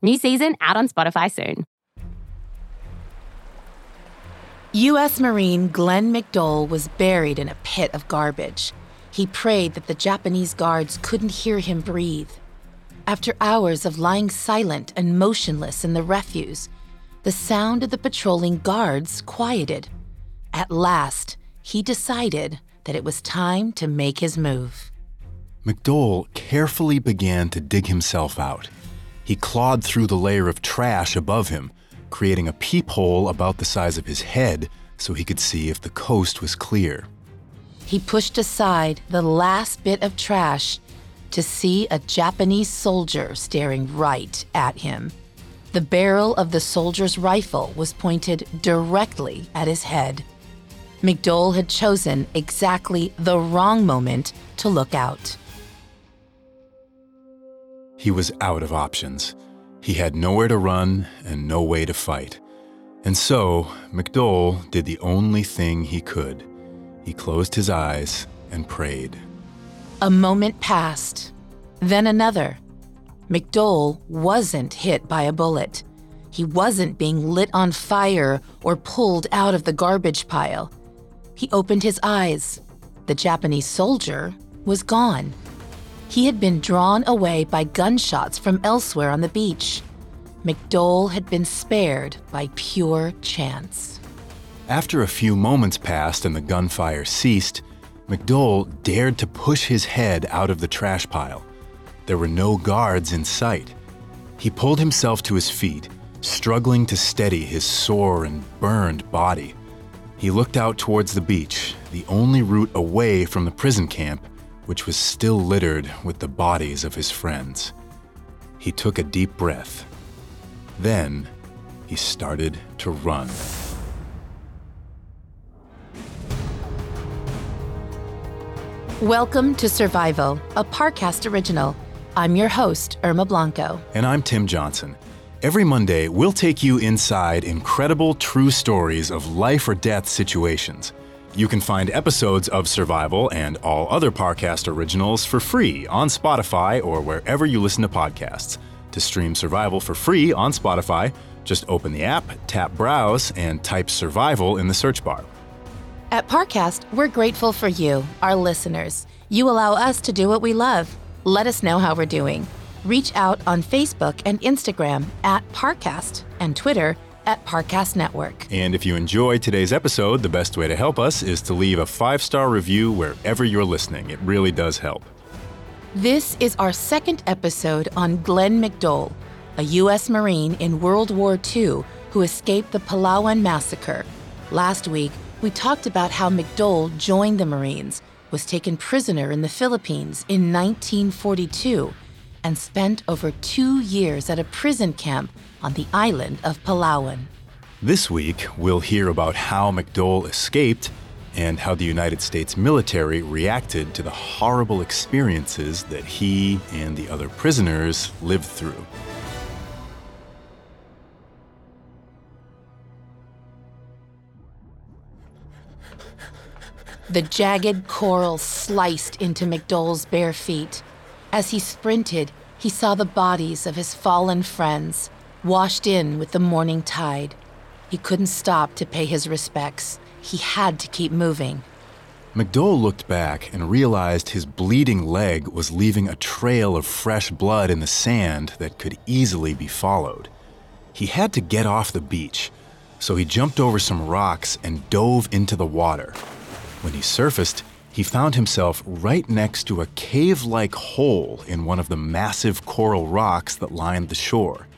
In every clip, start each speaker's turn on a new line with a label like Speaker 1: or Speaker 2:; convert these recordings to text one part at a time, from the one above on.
Speaker 1: New season out on Spotify soon.
Speaker 2: U.S. Marine Glenn McDole was buried in a pit of garbage. He prayed that the Japanese guards couldn't hear him breathe. After hours of lying silent and motionless in the refuse, the sound of the patrolling guards quieted. At last, he decided that it was time to make his move.
Speaker 3: McDole carefully began to dig himself out. He clawed through the layer of trash above him, creating a peephole about the size of his head so he could see if the coast was clear.
Speaker 2: He pushed aside the last bit of trash to see a Japanese soldier staring right at him. The barrel of the soldier's rifle was pointed directly at his head. McDole had chosen exactly the wrong moment to look out.
Speaker 3: He was out of options. He had nowhere to run and no way to fight. And so, McDole did the only thing he could. He closed his eyes and prayed.
Speaker 2: A moment passed, then another. McDole wasn't hit by a bullet. He wasn't being lit on fire or pulled out of the garbage pile. He opened his eyes. The Japanese soldier was gone. He had been drawn away by gunshots from elsewhere on the beach. McDole had been spared by pure chance.
Speaker 3: After a few moments passed and the gunfire ceased, McDole dared to push his head out of the trash pile. There were no guards in sight. He pulled himself to his feet, struggling to steady his sore and burned body. He looked out towards the beach, the only route away from the prison camp which was still littered with the bodies of his friends. He took a deep breath. Then he started to run.
Speaker 2: Welcome to Survival, a Parcast original. I'm your host, Irma Blanco.
Speaker 3: And I'm Tim Johnson. Every Monday, we'll take you inside incredible true stories of life or death situations. You can find episodes of Survival and all other Parcast originals for free on Spotify or wherever you listen to podcasts. To stream Survival for free on Spotify, just open the app, tap Browse, and type Survival in the search bar.
Speaker 2: At Parcast, we're grateful for you, our listeners. You allow us to do what we love. Let us know how we're doing. Reach out on Facebook and Instagram at Parcast and Twitter at Parcast Network.
Speaker 3: And if you enjoyed today's episode, the best way to help us is to leave a five star review wherever you're listening. It really does help.
Speaker 2: This is our second episode on Glenn McDole, a U.S. Marine in World War II who escaped the Palawan massacre. Last week, we talked about how McDole joined the Marines, was taken prisoner in the Philippines in 1942, and spent over two years at a prison camp on the island of Palawan.
Speaker 3: This week, we'll hear about how McDole escaped and how the United States military reacted to the horrible experiences that he and the other prisoners lived through.
Speaker 2: The jagged coral sliced into McDole's bare feet. As he sprinted, he saw the bodies of his fallen friends washed in with the morning tide. He couldn't stop to pay his respects. He had to keep moving.
Speaker 3: McDole looked back and realized his bleeding leg was leaving a trail of fresh blood in the sand that could easily be followed. He had to get off the beach, so he jumped over some rocks and dove into the water. When he surfaced, he found himself right next to a cave like hole in one of the massive coral rocks that lined the shore.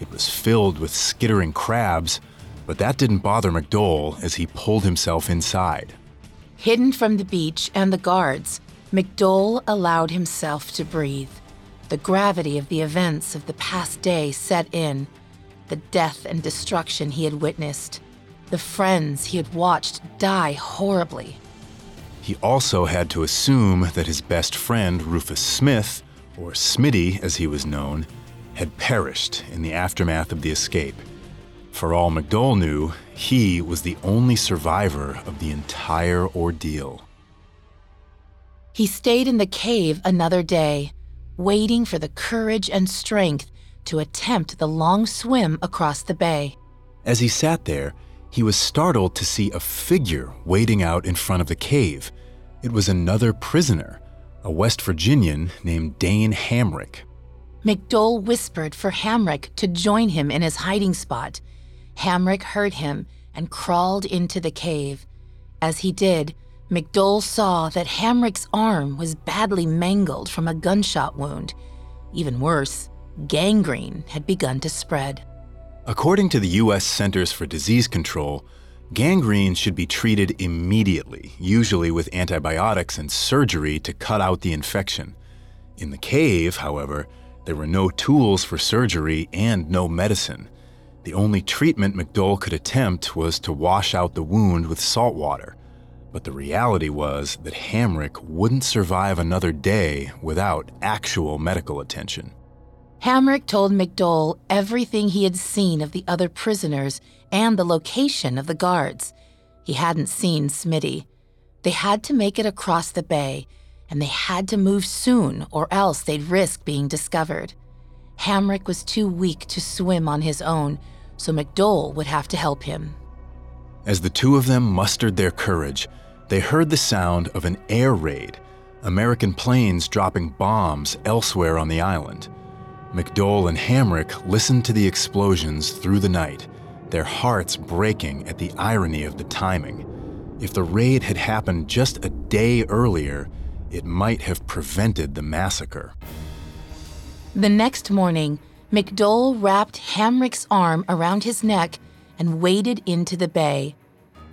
Speaker 3: It was filled with skittering crabs, but that didn't bother McDole as he pulled himself inside.
Speaker 2: Hidden from the beach and the guards, McDole allowed himself to breathe. The gravity of the events of the past day set in, the death and destruction he had witnessed, the friends he had watched die horribly.
Speaker 3: He also had to assume that his best friend, Rufus Smith, or Smitty as he was known, had perished in the aftermath of the escape. For all McDole knew, he was the only survivor of the entire ordeal.
Speaker 2: He stayed in the cave another day, waiting for the courage and strength to attempt the long swim across the bay.
Speaker 3: As he sat there, he was startled to see a figure wading out in front of the cave. It was another prisoner, a West Virginian named Dane Hamrick.
Speaker 2: McDole whispered for Hamrick to join him in his hiding spot. Hamrick heard him and crawled into the cave. As he did, McDole saw that Hamrick's arm was badly mangled from a gunshot wound. Even worse, gangrene had begun to spread.
Speaker 3: According to the U.S. Centers for Disease Control, gangrene should be treated immediately, usually with antibiotics and surgery to cut out the infection. In the cave, however, there were no tools for surgery and no medicine. The only treatment McDole could attempt was to wash out the wound with salt water. But the reality was that Hamrick wouldn't survive another day without actual medical attention.
Speaker 2: Hamrick told McDole everything he had seen of the other prisoners and the location of the guards. He hadn't seen Smitty. They had to make it across the bay, and they had to move soon, or else they'd risk being discovered. Hamrick was too weak to swim on his own, so McDole would have to help him.
Speaker 3: As the two of them mustered their courage, they heard the sound of an air raid, American planes dropping bombs elsewhere on the island. McDole and Hamrick listened to the explosions through the night, their hearts breaking at the irony of the timing. If the raid had happened just a day earlier, it might have prevented the massacre.
Speaker 2: The next morning, McDole wrapped Hamrick's arm around his neck and waded into the bay.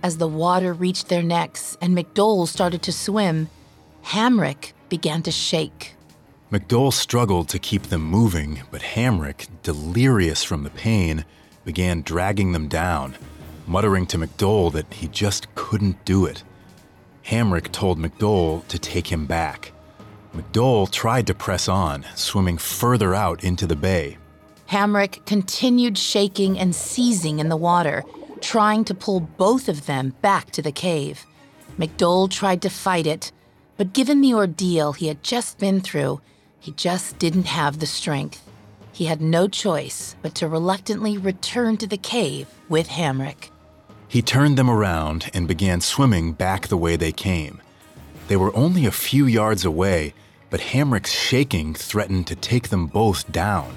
Speaker 2: As the water reached their necks and McDole started to swim, Hamrick began to shake.
Speaker 3: McDole struggled to keep them moving, but Hamrick, delirious from the pain, began dragging them down, muttering to McDole that he just couldn't do it. Hamrick told McDole to take him back. McDole tried to press on, swimming further out into the bay.
Speaker 2: Hamrick continued shaking and seizing in the water, trying to pull both of them back to the cave. McDole tried to fight it, but given the ordeal he had just been through, he just didn't have the strength. He had no choice but to reluctantly return to the cave with Hamrick.
Speaker 3: He turned them around and began swimming back the way they came. They were only a few yards away, but Hamrick's shaking threatened to take them both down.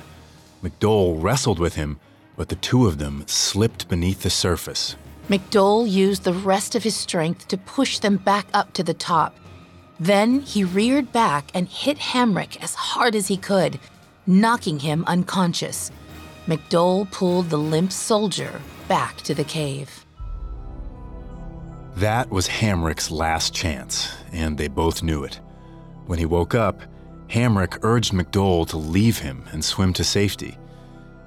Speaker 3: McDole wrestled with him, but the two of them slipped beneath the surface.
Speaker 2: McDole used the rest of his strength to push them back up to the top. Then he reared back and hit Hamrick as hard as he could, knocking him unconscious. McDole pulled the limp soldier back to the cave.
Speaker 3: That was Hamrick's last chance, and they both knew it. When he woke up, Hamrick urged McDole to leave him and swim to safety.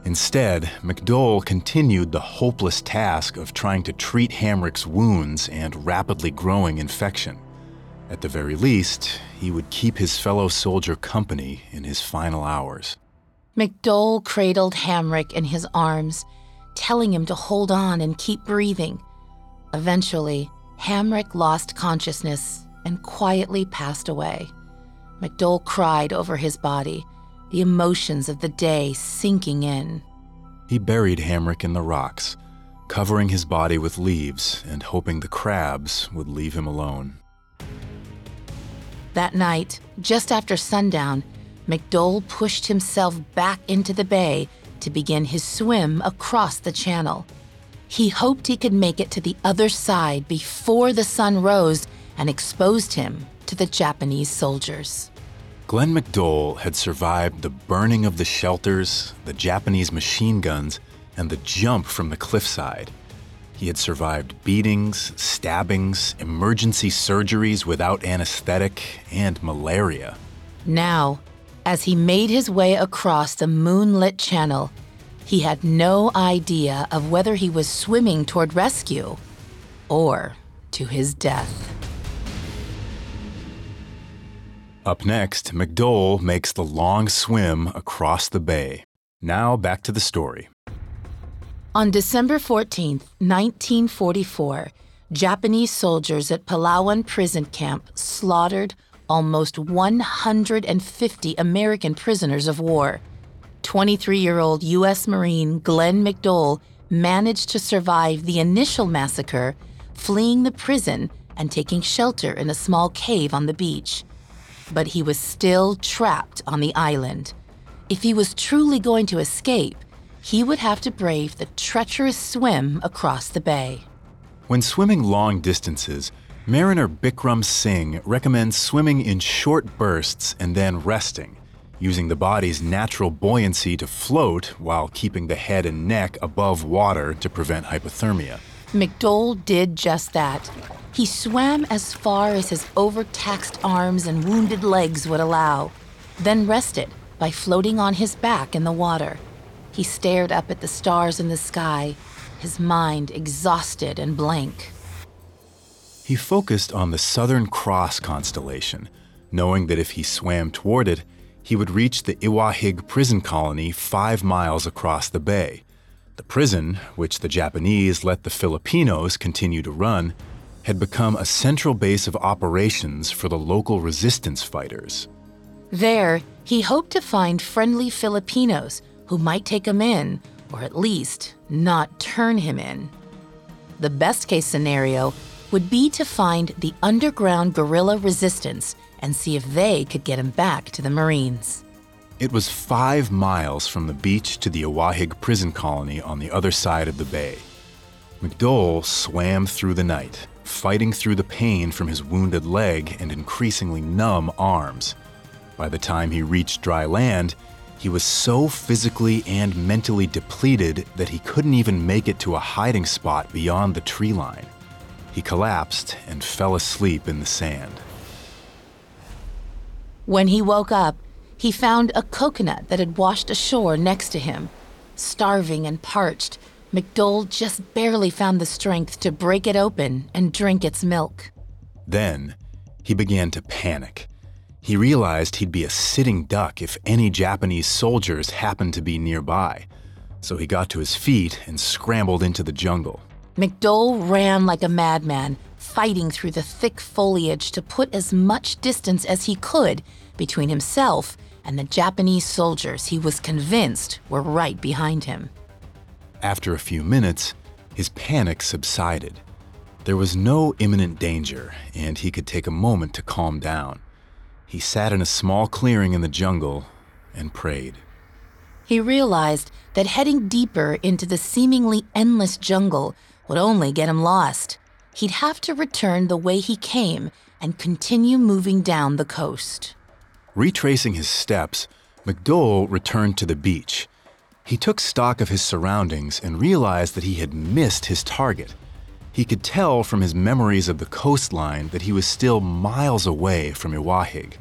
Speaker 3: Instead, McDole continued the hopeless task of trying to treat Hamrick's wounds and rapidly growing infection. At the very least, he would keep his fellow soldier company in his final hours.
Speaker 2: McDole cradled Hamrick in his arms, telling him to hold on and keep breathing. Eventually, Hamrick lost consciousness and quietly passed away. McDole cried over his body, the emotions of the day sinking in.
Speaker 3: He buried Hamrick in the rocks, covering his body with leaves and hoping the crabs would leave him alone.
Speaker 2: That night, just after sundown, McDole pushed himself back into the bay to begin his swim across the channel. He hoped he could make it to the other side before the sun rose and exposed him to the Japanese soldiers.
Speaker 3: Glenn McDole had survived the burning of the shelters, the Japanese machine guns, and the jump from the cliffside. He had survived beatings, stabbings, emergency surgeries without anesthetic, and malaria.
Speaker 2: Now, as he made his way across the moonlit channel, he had no idea of whether he was swimming toward rescue or to his death.
Speaker 3: Up next, McDole makes the long swim across the bay. Now back to the story.
Speaker 2: On December 14, 1944, Japanese soldiers at Palawan prison camp slaughtered almost 150 American prisoners of war. 23 year old U.S. Marine Glenn McDole managed to survive the initial massacre, fleeing the prison and taking shelter in a small cave on the beach. But he was still trapped on the island. If he was truly going to escape, he would have to brave the treacherous swim across the bay.
Speaker 3: When swimming long distances, Mariner Bikram Singh recommends swimming in short bursts and then resting, using the body's natural buoyancy to float while keeping the head and neck above water to prevent hypothermia.
Speaker 2: McDole did just that. He swam as far as his overtaxed arms and wounded legs would allow, then rested by floating on his back in the water. He stared up at the stars in the sky, his mind exhausted and blank.
Speaker 3: He focused on the Southern Cross constellation, knowing that if he swam toward it, he would reach the Iwahig prison colony five miles across the bay. The prison, which the Japanese let the Filipinos continue to run, had become a central base of operations for the local resistance fighters.
Speaker 2: There, he hoped to find friendly Filipinos who might take him in, or at least not turn him in. The best case scenario would be to find the underground guerrilla resistance and see if they could get him back to the Marines.
Speaker 3: It was five miles from the beach to the Iwahig prison colony on the other side of the bay. McDole swam through the night, fighting through the pain from his wounded leg and increasingly numb arms. By the time he reached dry land, he was so physically and mentally depleted that he couldn't even make it to a hiding spot beyond the tree line. He collapsed and fell asleep in the sand.
Speaker 2: When he woke up, he found a coconut that had washed ashore next to him. Starving and parched, McDole just barely found the strength to break it open and drink its milk.
Speaker 3: Then, he began to panic. He realized he'd be a sitting duck if any Japanese soldiers happened to be nearby, so he got to his feet and scrambled into the jungle.
Speaker 2: McDole ran like a madman, fighting through the thick foliage to put as much distance as he could between himself and the Japanese soldiers he was convinced were right behind him.
Speaker 3: After a few minutes, his panic subsided. There was no imminent danger, and he could take a moment to calm down. He sat in a small clearing in the jungle and prayed.
Speaker 2: He realized that heading deeper into the seemingly endless jungle would only get him lost. He'd have to return the way he came and continue moving down the coast.
Speaker 3: Retracing his steps, McDole returned to the beach. He took stock of his surroundings and realized that he had missed his target. He could tell from his memories of the coastline that he was still miles away from Iwahig.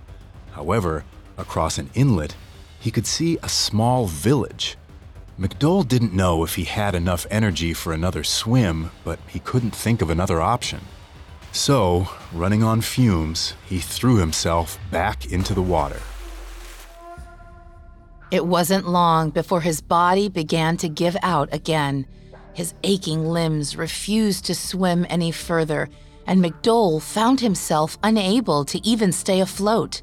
Speaker 3: However, across an inlet, he could see a small village. McDole didn't know if he had enough energy for another swim, but he couldn't think of another option. So, running on fumes, he threw himself back into the water.
Speaker 2: It wasn't long before his body began to give out again. His aching limbs refused to swim any further, and McDole found himself unable to even stay afloat.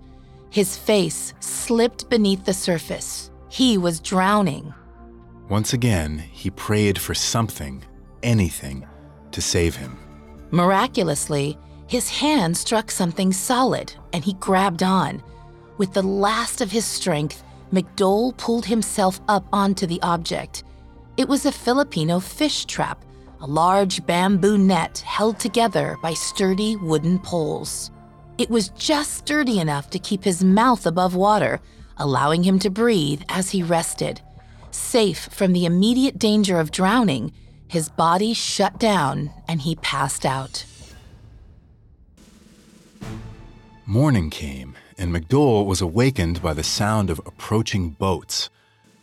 Speaker 2: His face slipped beneath the surface. He was drowning.
Speaker 3: Once again, he prayed for something, anything, to save him.
Speaker 2: Miraculously, his hand struck something solid and he grabbed on. With the last of his strength, McDole pulled himself up onto the object. It was a Filipino fish trap, a large bamboo net held together by sturdy wooden poles. It was just sturdy enough to keep his mouth above water, allowing him to breathe as he rested. Safe from the immediate danger of drowning, his body shut down and he passed out.
Speaker 3: Morning came, and McDole was awakened by the sound of approaching boats.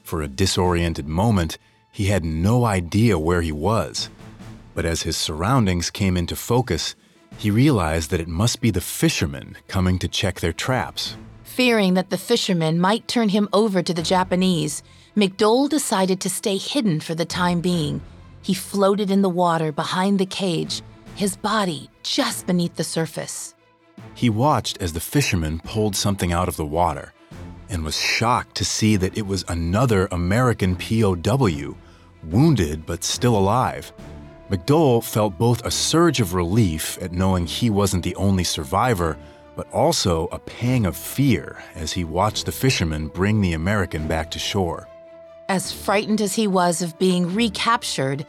Speaker 3: For a disoriented moment, he had no idea where he was. But as his surroundings came into focus, he realized that it must be the fishermen coming to check their traps.
Speaker 2: Fearing that the fishermen might turn him over to the Japanese, McDole decided to stay hidden for the time being. He floated in the water behind the cage, his body just beneath the surface.
Speaker 3: He watched as the fishermen pulled something out of the water and was shocked to see that it was another American POW, wounded but still alive. McDole felt both a surge of relief at knowing he wasn't the only survivor, but also a pang of fear as he watched the fishermen bring the American back to shore.
Speaker 2: As frightened as he was of being recaptured,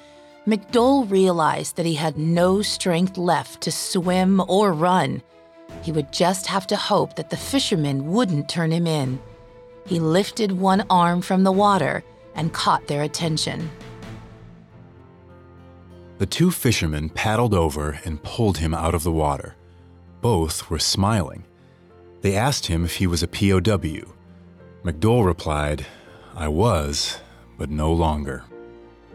Speaker 2: McDole realized that he had no strength left to swim or run. He would just have to hope that the fishermen wouldn't turn him in. He lifted one arm from the water and caught their attention.
Speaker 3: The two fishermen paddled over and pulled him out of the water. Both were smiling. They asked him if he was a POW. McDole replied, I was, but no longer.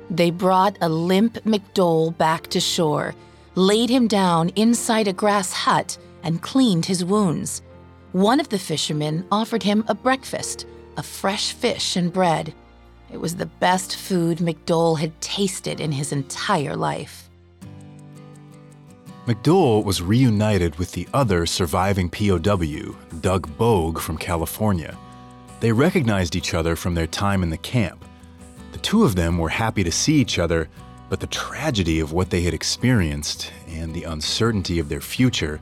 Speaker 2: They brought a limp McDole back to shore, laid him down inside a grass hut, and cleaned his wounds. One of the fishermen offered him a breakfast of fresh fish and bread. It was the best food McDole had tasted in his entire life.
Speaker 3: McDole was reunited with the other surviving POW, Doug Bogue from California. They recognized each other from their time in the camp. The two of them were happy to see each other, but the tragedy of what they had experienced and the uncertainty of their future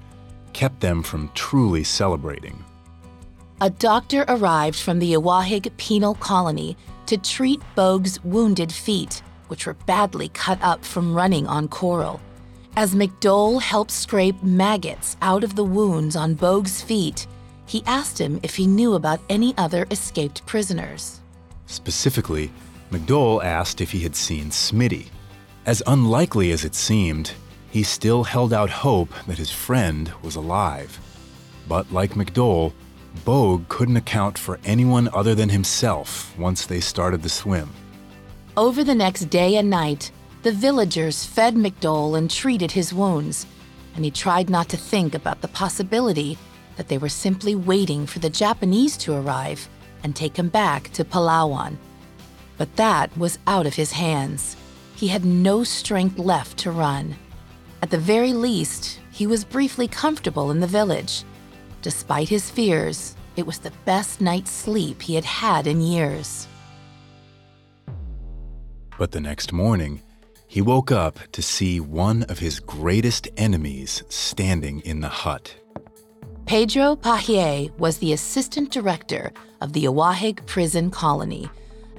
Speaker 3: kept them from truly celebrating.
Speaker 2: A doctor arrived from the Iwahig penal colony to treat Bogue's wounded feet, which were badly cut up from running on coral. As McDole helped scrape maggots out of the wounds on Bogue's feet, he asked him if he knew about any other escaped prisoners.
Speaker 3: Specifically, McDole asked if he had seen Smitty. As unlikely as it seemed, he still held out hope that his friend was alive. But like McDole, Bogue couldn't account for anyone other than himself once they started the swim.
Speaker 2: Over the next day and night, the villagers fed McDole and treated his wounds, and he tried not to think about the possibility that they were simply waiting for the Japanese to arrive and take him back to Palawan. But that was out of his hands. He had no strength left to run. At the very least, he was briefly comfortable in the village. Despite his fears, it was the best night's sleep he had had in years.
Speaker 3: But the next morning, he woke up to see one of his greatest enemies standing in the hut.
Speaker 2: Pedro Pahier was the assistant director of the Iwahig prison colony,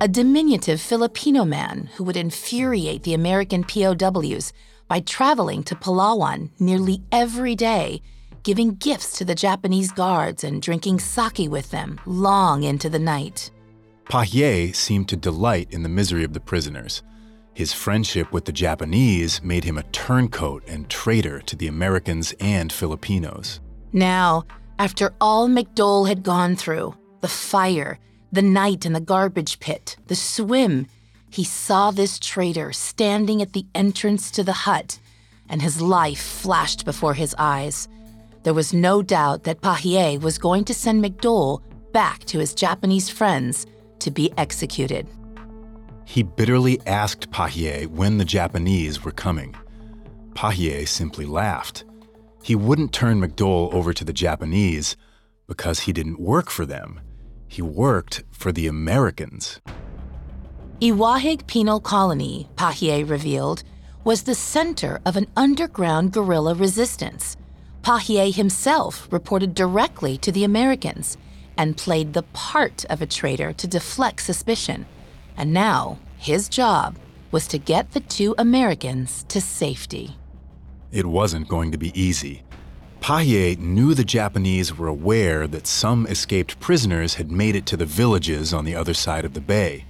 Speaker 2: a diminutive Filipino man who would infuriate the American POWs by traveling to Palawan nearly every day, giving gifts to the Japanese guards and drinking sake with them long into the night.
Speaker 3: Pahier seemed to delight in the misery of the prisoners. His friendship with the Japanese made him a turncoat and traitor to the Americans and Filipinos.
Speaker 2: Now, after all McDole had gone through the fire, the night in the garbage pit, the swim, he saw this traitor standing at the entrance to the hut, and his life flashed before his eyes. There was no doubt that Pahier was going to send McDole back to his Japanese friends to be executed.
Speaker 3: He bitterly asked Pahier when the Japanese were coming. Pahier simply laughed. He wouldn't turn McDole over to the Japanese because he didn't work for them. He worked for the Americans.
Speaker 2: Iwahig Penal Colony, Pahier revealed, was the center of an underground guerrilla resistance. Pahier himself reported directly to the Americans and played the part of a traitor to deflect suspicion. And now, his job was to get the two Americans to safety.
Speaker 3: It wasn't going to be easy. Pahie knew the Japanese were aware that some escaped prisoners had made it to the villages on the other side of the bay.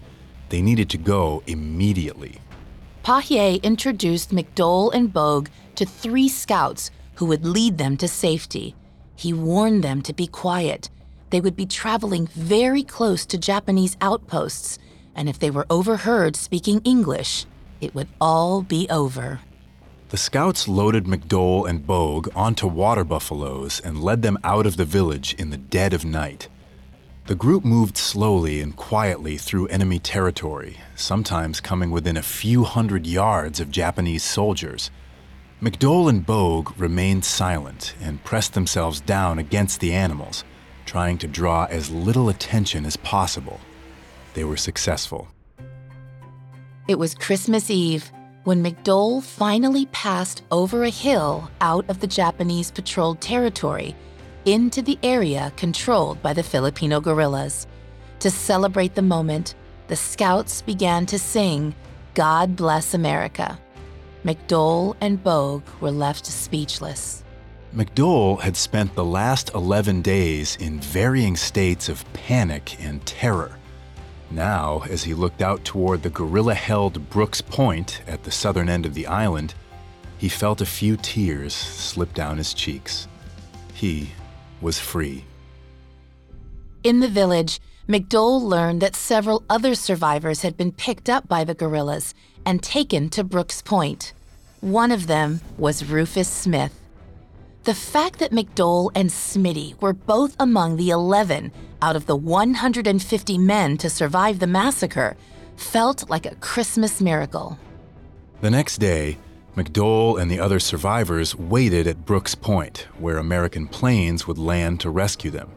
Speaker 3: They needed to go immediately.
Speaker 2: Pahie introduced McDole and Bogue to three scouts who would lead them to safety. He warned them to be quiet. They would be traveling very close to Japanese outposts, and if they were overheard speaking English, it would all be over.
Speaker 3: The scouts loaded McDole and Bogue onto water buffaloes and led them out of the village in the dead of night. The group moved slowly and quietly through enemy territory, sometimes coming within a few hundred yards of Japanese soldiers. McDole and Bogue remained silent and pressed themselves down against the animals, trying to draw as little attention as possible. They were successful.
Speaker 2: It was Christmas Eve when McDole finally passed over a hill out of the Japanese patrolled territory into the area controlled by the Filipino guerrillas. To celebrate the moment, the scouts began to sing God Bless America. McDole and Bogue were left speechless.
Speaker 3: McDole had spent the last 11 days in varying states of panic and terror. Now, as he looked out toward the guerrilla held Brooks Point at the southern end of the island, he felt a few tears slip down his cheeks. He was free.
Speaker 2: In the village, McDole learned that several other survivors had been picked up by the guerrillas and taken to Brooks Point. One of them was Rufus Smith. The fact that McDole and Smitty were both among the 11 out of the 150 men to survive the massacre felt like a Christmas miracle.
Speaker 3: The next day, McDole and the other survivors waited at Brooks Point, where American planes would land to rescue them.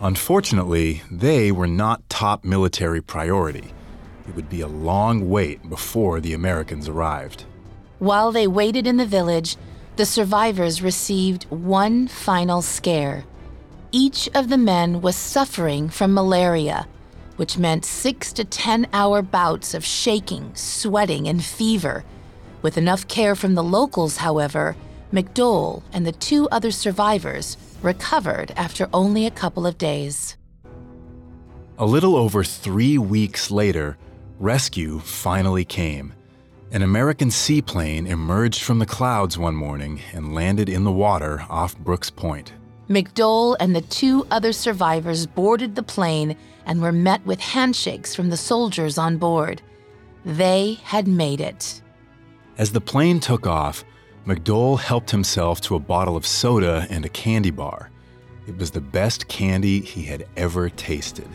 Speaker 3: Unfortunately, they were not top military priority. It would be a long wait before the Americans arrived.
Speaker 2: While they waited in the village, the survivors received one final scare. Each of the men was suffering from malaria, which meant six to 10 hour bouts of shaking, sweating, and fever. With enough care from the locals, however, McDole and the two other survivors recovered after only a couple of days.
Speaker 3: A little over three weeks later, rescue finally came. An American seaplane emerged from the clouds one morning and landed in the water off Brooks Point.
Speaker 2: McDole and the two other survivors boarded the plane and were met with handshakes from the soldiers on board. They had made it.
Speaker 3: As the plane took off, McDole helped himself to a bottle of soda and a candy bar. It was the best candy he had ever tasted.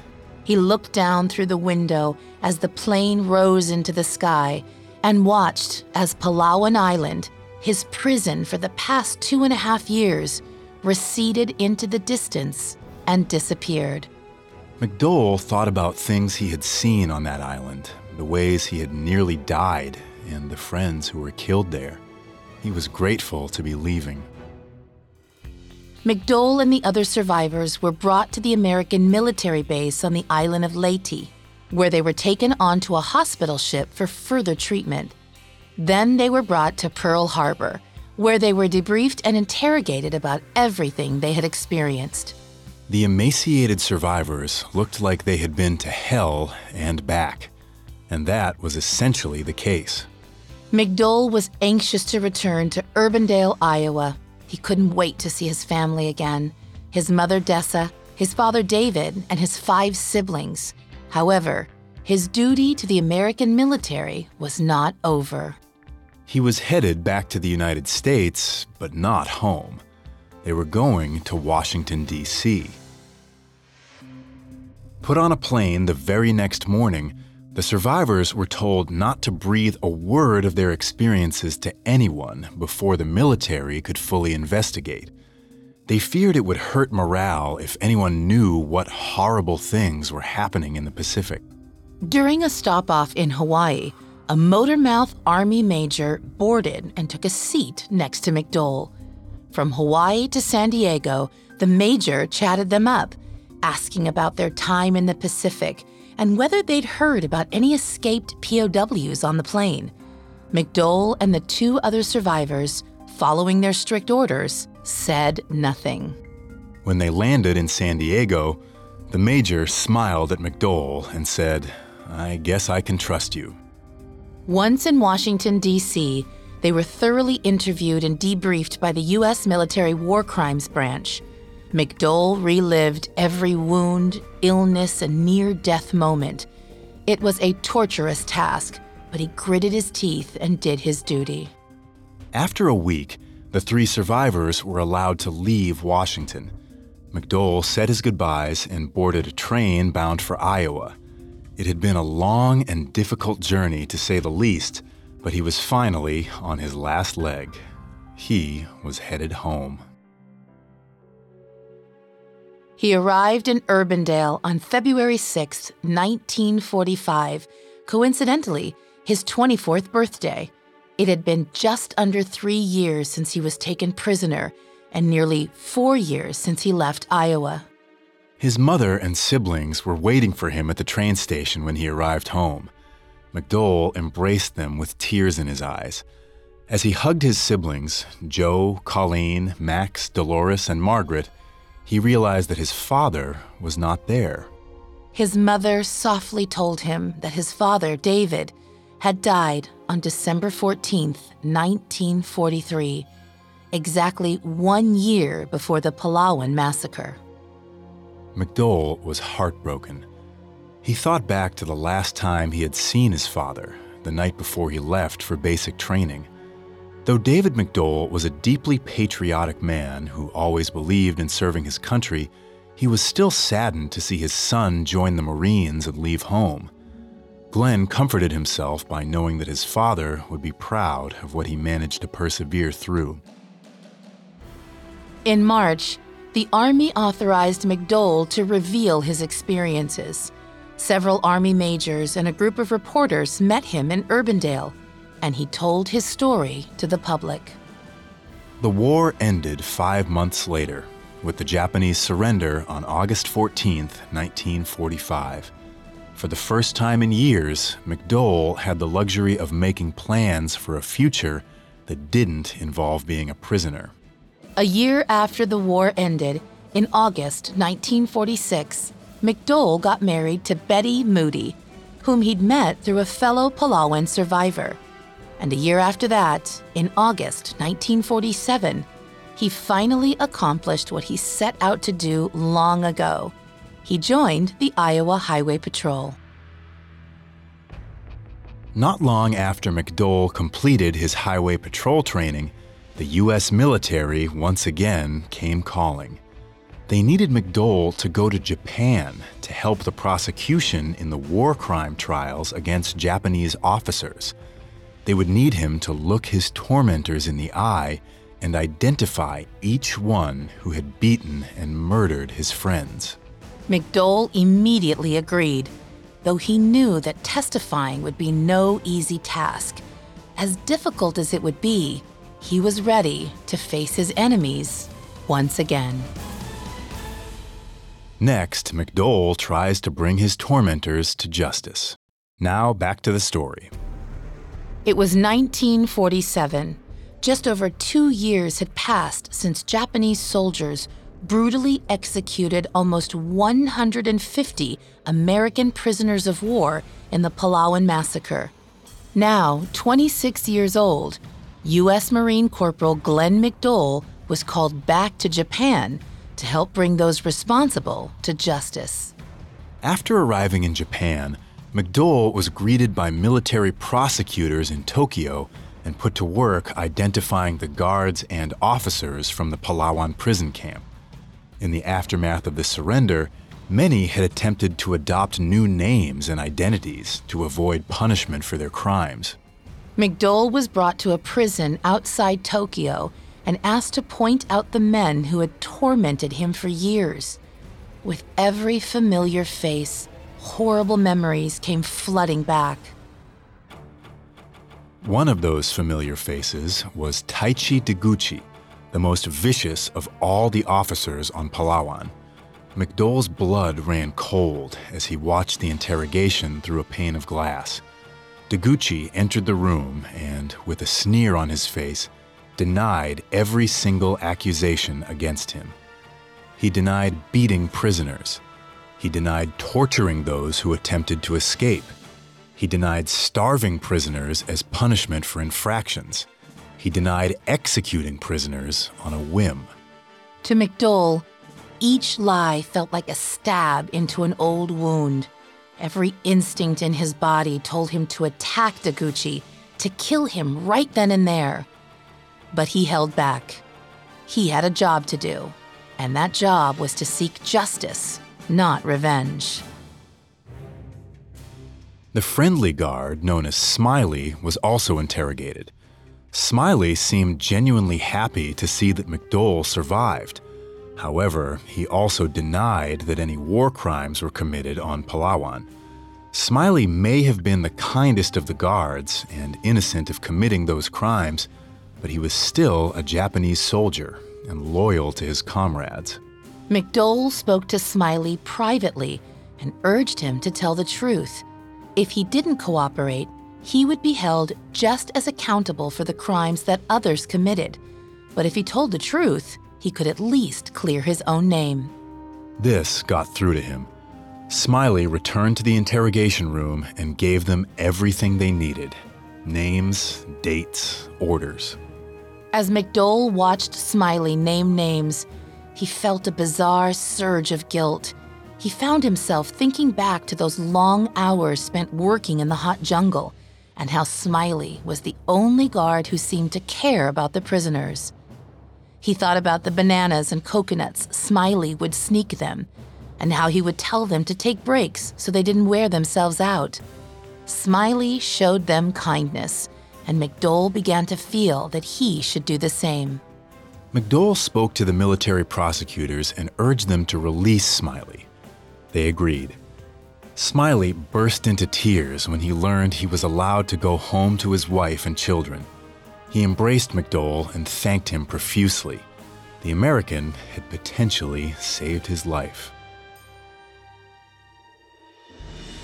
Speaker 2: He looked down through the window as the plane rose into the sky and watched as Palawan Island, his prison for the past two and a half years, receded into the distance and disappeared.
Speaker 3: McDole thought about things he had seen on that island, the ways he had nearly died, and the friends who were killed there. He was grateful to be leaving.
Speaker 2: McDole and the other survivors were brought to the American military base on the island of Leyte where they were taken onto a hospital ship for further treatment. Then they were brought to Pearl Harbor, where they were debriefed and interrogated about everything they had experienced.
Speaker 3: The emaciated survivors looked like they had been to hell and back, and that was essentially the case.
Speaker 2: McDole was anxious to return to Urbandale, Iowa. He couldn't wait to see his family again his mother, Dessa, his father, David, and his five siblings. However, his duty to the American military was not over.
Speaker 3: He was headed back to the United States, but not home. They were going to Washington, D.C. Put on a plane the very next morning, the survivors were told not to breathe a word of their experiences to anyone before the military could fully investigate. They feared it would hurt morale if anyone knew what horrible things were happening in the Pacific.
Speaker 2: During a stop off in Hawaii, a Motormouth Army major boarded and took a seat next to McDole. From Hawaii to San Diego, the major chatted them up, asking about their time in the Pacific and whether they'd heard about any escaped POWs on the plane. McDole and the two other survivors, following their strict orders, said nothing.
Speaker 3: When they landed in San Diego, the major smiled at McDole and said, I guess I can trust you.
Speaker 2: Once in Washington, D.C., they were thoroughly interviewed and debriefed by the U.S. Military War Crimes Branch. McDole relived every wound, illness, and near death moment. It was a torturous task, but he gritted his teeth and did his duty.
Speaker 3: After a week, the three survivors were allowed to leave Washington. McDole said his goodbyes and boarded a train bound for Iowa. It had been a long and difficult journey, to say the least, but he was finally on his last leg. He was headed home.
Speaker 2: He arrived in Urbandale on February 6, 1945, coincidentally, his 24th birthday. It had been just under three years since he was taken prisoner and nearly four years since he left Iowa.
Speaker 3: His mother and siblings were waiting for him at the train station when he arrived home. McDole embraced them with tears in his eyes. As he hugged his siblings, Joe, Colleen, Max, Dolores, and Margaret, he realized that his father was not there.
Speaker 2: His mother softly told him that his father, David, had died on December 14, 1943, exactly one year before the Palawan massacre.
Speaker 3: McDole was heartbroken. He thought back to the last time he had seen his father, the night before he left for basic training. Though David McDole was a deeply patriotic man who always believed in serving his country, he was still saddened to see his son join the Marines and leave home. Glenn comforted himself by knowing that his father would be proud of what he managed to persevere through.
Speaker 2: In March, the Army authorized McDole to reveal his experiences. Several Army majors and a group of reporters met him in Urbandale, and he told his story to the public.
Speaker 3: The war ended five months later, with the Japanese surrender on August 14, 1945. For the first time in years, McDole had the luxury of making plans for a future that didn't involve being a prisoner.
Speaker 2: A year after the war ended, in August 1946, McDole got married to Betty Moody, whom he'd met through a fellow Palawan survivor. And a year after that, in August 1947, he finally accomplished what he set out to do long ago. He joined the Iowa Highway Patrol.
Speaker 3: Not long after McDole completed his highway patrol training, the U.S. military once again came calling. They needed McDole to go to Japan to help the prosecution in the war crime trials against Japanese officers. They would need him to look his tormentors in the eye and identify each one who had beaten and murdered his friends.
Speaker 2: McDole immediately agreed, though he knew that testifying would be no easy task. As difficult as it would be, he was ready to face his enemies once again.
Speaker 3: Next, McDole tries to bring his tormentors to justice. Now, back to the story.
Speaker 2: It was 1947. Just over two years had passed since Japanese soldiers brutally executed almost 150 American prisoners of war in the Palawan massacre. Now, 26 years old, U.S. Marine Corporal Glenn McDole was called back to Japan to help bring those responsible to justice.
Speaker 3: After arriving in Japan, McDole was greeted by military prosecutors in Tokyo and put to work identifying the guards and officers from the Palawan prison camp. In the aftermath of the surrender, many had attempted to adopt new names and identities to avoid punishment for their crimes.
Speaker 2: McDole was brought to a prison outside Tokyo and asked to point out the men who had tormented him for years. With every familiar face, horrible memories came flooding back.
Speaker 3: One of those familiar faces was Taichi Deguchi, the most vicious of all the officers on Palawan. McDole's blood ran cold as he watched the interrogation through a pane of glass. Deguchi entered the room and, with a sneer on his face, denied every single accusation against him. He denied beating prisoners. He denied torturing those who attempted to escape. He denied starving prisoners as punishment for infractions. He denied executing prisoners on a whim.
Speaker 2: To McDole, each lie felt like a stab into an old wound. Every instinct in his body told him to attack Deguchi, to kill him right then and there. But he held back. He had a job to do, and that job was to seek justice, not revenge.
Speaker 3: The friendly guard, known as Smiley, was also interrogated. Smiley seemed genuinely happy to see that McDole survived. However, he also denied that any war crimes were committed on Palawan. Smiley may have been the kindest of the guards and innocent of committing those crimes, but he was still a Japanese soldier and loyal to his comrades.
Speaker 2: McDole spoke to Smiley privately and urged him to tell the truth. If he didn't cooperate, he would be held just as accountable for the crimes that others committed. But if he told the truth, he could at least clear his own name.
Speaker 3: This got through to him. Smiley returned to the interrogation room and gave them everything they needed names, dates, orders.
Speaker 2: As McDole watched Smiley name names, he felt a bizarre surge of guilt. He found himself thinking back to those long hours spent working in the hot jungle and how Smiley was the only guard who seemed to care about the prisoners. He thought about the bananas and coconuts Smiley would sneak them, and how he would tell them to take breaks so they didn't wear themselves out. Smiley showed them kindness, and McDole began to feel that he should do the same.
Speaker 3: McDole spoke to the military prosecutors and urged them to release Smiley. They agreed. Smiley burst into tears when he learned he was allowed to go home to his wife and children. He embraced McDole and thanked him profusely. The American had potentially saved his life.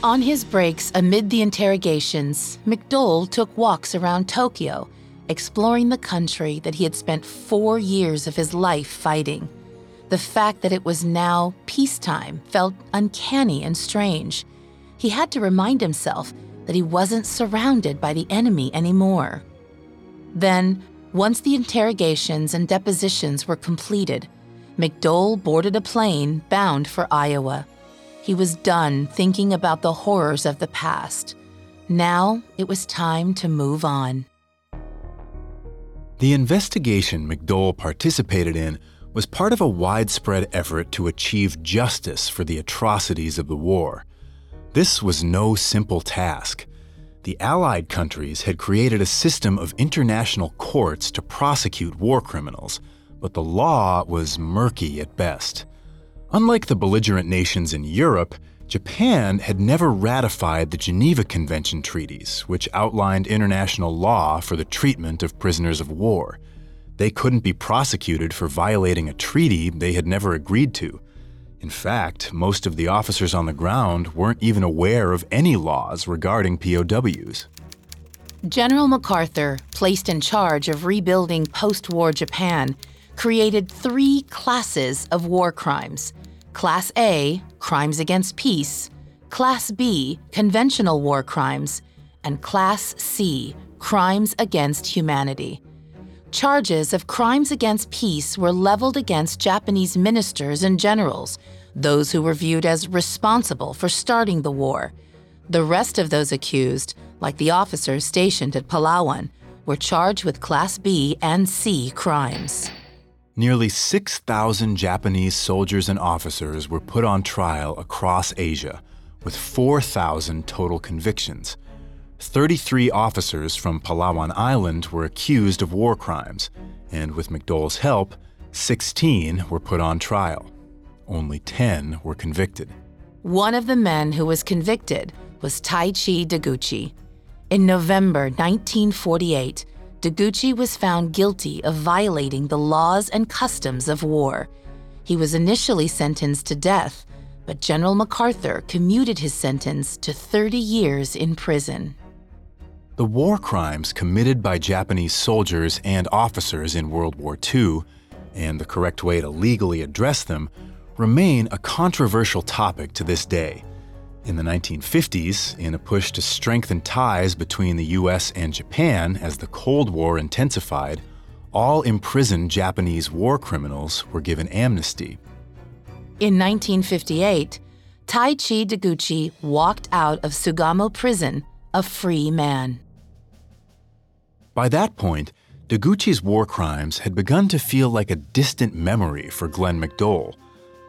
Speaker 2: On his breaks amid the interrogations, McDole took walks around Tokyo, exploring the country that he had spent four years of his life fighting. The fact that it was now peacetime felt uncanny and strange. He had to remind himself that he wasn't surrounded by the enemy anymore. Then, once the interrogations and depositions were completed, McDole boarded a plane bound for Iowa. He was done thinking about the horrors of the past. Now it was time to move on.
Speaker 3: The investigation McDole participated in was part of a widespread effort to achieve justice for the atrocities of the war. This was no simple task the Allied countries had created a system of international courts to prosecute war criminals, but the law was murky at best. Unlike the belligerent nations in Europe, Japan had never ratified the Geneva Convention treaties, which outlined international law for the treatment of prisoners of war. They couldn't be prosecuted for violating a treaty they had never agreed to. In fact, most of the officers on the ground weren't even aware of any laws regarding POWs.
Speaker 2: General MacArthur, placed in charge of rebuilding post war Japan, created three classes of war crimes Class A, crimes against peace, Class B, conventional war crimes, and Class C, crimes against humanity. Charges of crimes against peace were leveled against Japanese ministers and generals, those who were viewed as responsible for starting the war. The rest of those accused, like the officers stationed at Palawan, were charged with Class B and C crimes.
Speaker 3: Nearly 6,000 Japanese soldiers and officers were put on trial across Asia, with 4,000 total convictions. 33 officers from Palawan Island were accused of war crimes, and with McDole's help, 16 were put on trial. Only 10 were convicted.
Speaker 2: One of the men who was convicted was Taichi Deguchi. In November 1948, Deguchi was found guilty of violating the laws and customs of war. He was initially sentenced to death, but General MacArthur commuted his sentence to 30 years in prison.
Speaker 3: The war crimes committed by Japanese soldiers and officers in World War II, and the correct way to legally address them, remain a controversial topic to this day. In the 1950s, in a push to strengthen ties between the US and Japan as the Cold War intensified, all imprisoned Japanese war criminals were given amnesty.
Speaker 2: In 1958, Taichi Deguchi walked out of Sugamo prison a free man.
Speaker 3: By that point, Deguchi's war crimes had begun to feel like a distant memory for Glenn McDole.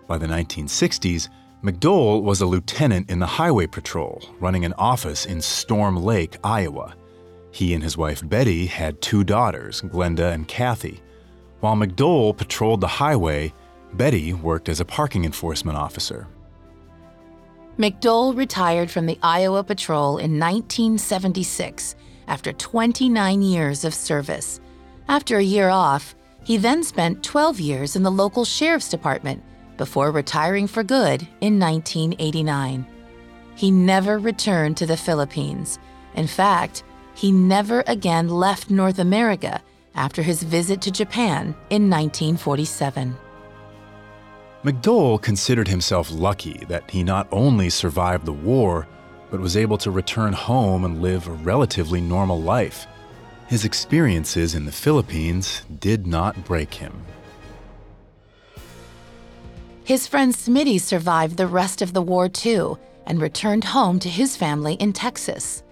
Speaker 3: By the 1960s, McDole was a lieutenant in the Highway Patrol, running an office in Storm Lake, Iowa. He and his wife Betty had two daughters, Glenda and Kathy. While McDole patrolled the highway, Betty worked as a parking enforcement officer.
Speaker 2: McDole retired from the Iowa Patrol in 1976 after 29 years of service. After a year off, he then spent 12 years in the local sheriff's department before retiring for good in 1989. He never returned to the Philippines. In fact, he never again left North America after his visit to Japan in 1947.
Speaker 3: McDole considered himself lucky that he not only survived the war, but was able to return home and live a relatively normal life. His experiences in the Philippines did not break him.
Speaker 2: His friend Smitty survived the rest of the war too and returned home to his family in Texas.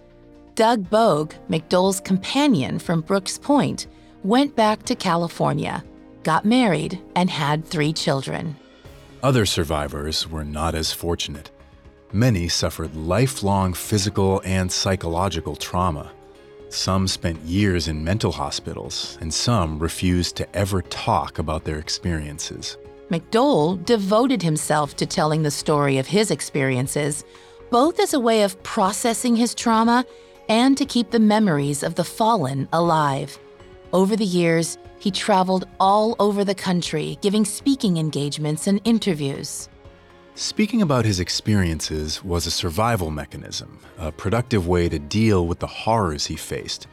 Speaker 2: Doug Bogue, McDole's companion from Brooke's Point, went back to California, got married, and had three children.
Speaker 3: Other survivors were not as fortunate. Many suffered lifelong physical and psychological trauma. Some spent years in mental hospitals, and some refused to ever talk about their experiences.
Speaker 2: McDole devoted himself to telling the story of his experiences, both as a way of processing his trauma and to keep the memories of the fallen alive. Over the years, he traveled all over the country, giving speaking engagements and interviews.
Speaker 3: Speaking about his experiences was a survival mechanism, a productive way to deal with the horrors he faced.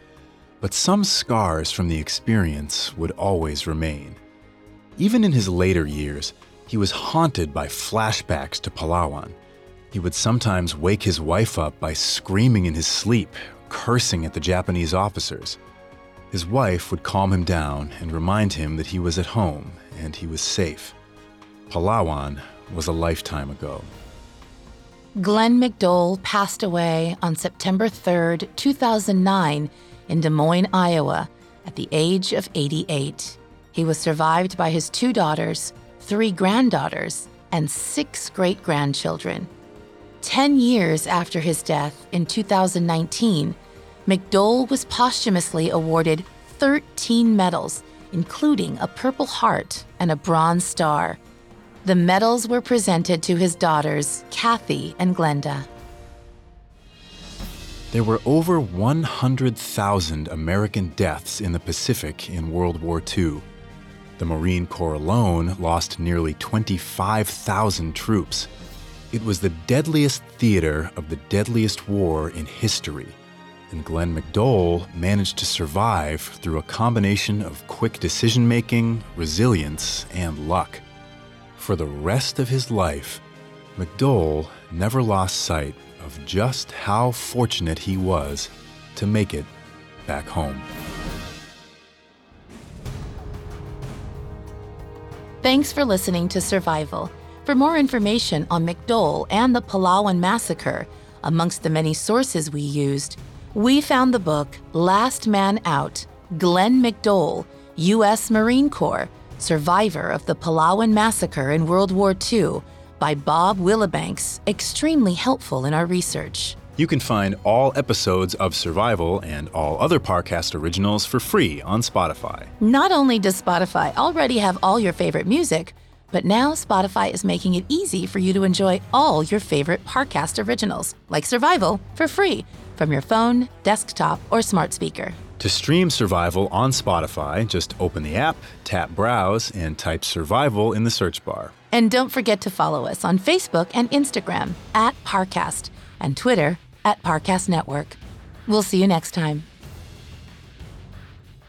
Speaker 3: But some scars from the experience would always remain. Even in his later years, he was haunted by flashbacks to Palawan. He would sometimes wake his wife up by screaming in his sleep, cursing at the Japanese officers. His wife would calm him down and remind him that he was at home and he was safe. Palawan was a lifetime ago.
Speaker 2: Glenn McDole passed away on September 3, 2009, in Des Moines, Iowa, at the age of 88. He was survived by his two daughters, three granddaughters, and six great grandchildren. Ten years after his death in 2019, McDole was posthumously awarded 13 medals, including a Purple Heart and a Bronze Star. The medals were presented to his daughters, Kathy and Glenda.
Speaker 3: There were over 100,000 American deaths in the Pacific in World War II. The Marine Corps alone lost nearly 25,000 troops. It was the deadliest theater of the deadliest war in history, and Glenn McDole managed to survive through a combination of quick decision making, resilience, and luck. For the rest of his life, McDole never lost sight of just how fortunate he was to make it back home.
Speaker 2: Thanks for listening to Survival. For more information on McDole and the Palawan Massacre, amongst the many sources we used, we found the book Last Man Out Glenn McDole, U.S. Marine Corps, survivor of the Palawan Massacre in World War II, by Bob Wilbanks, extremely helpful in our research.
Speaker 3: You can find all episodes of Survival and all other Parcast originals for free on Spotify.
Speaker 2: Not only does Spotify already have all your favorite music, but now Spotify is making it easy for you to enjoy all your favorite Parcast originals, like Survival, for free from your phone, desktop, or smart speaker.
Speaker 3: To stream Survival on Spotify, just open the app, tap Browse, and type Survival in the search bar.
Speaker 2: And don't forget to follow us on Facebook and Instagram at Parcast and Twitter at Parcast Network. We'll see you next time.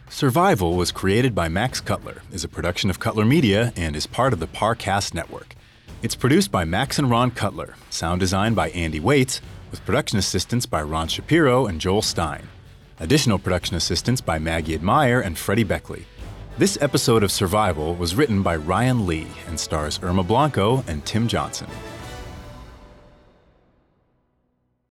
Speaker 3: Survival was created by Max Cutler, is a production of Cutler Media, and is part of the Parcast Network. It's produced by Max and Ron Cutler, sound design by Andy Waits, with production assistance by Ron Shapiro and Joel Stein. Additional production assistance by Maggie Admire and Freddie Beckley. This episode of Survival was written by Ryan Lee and stars Irma Blanco and Tim Johnson.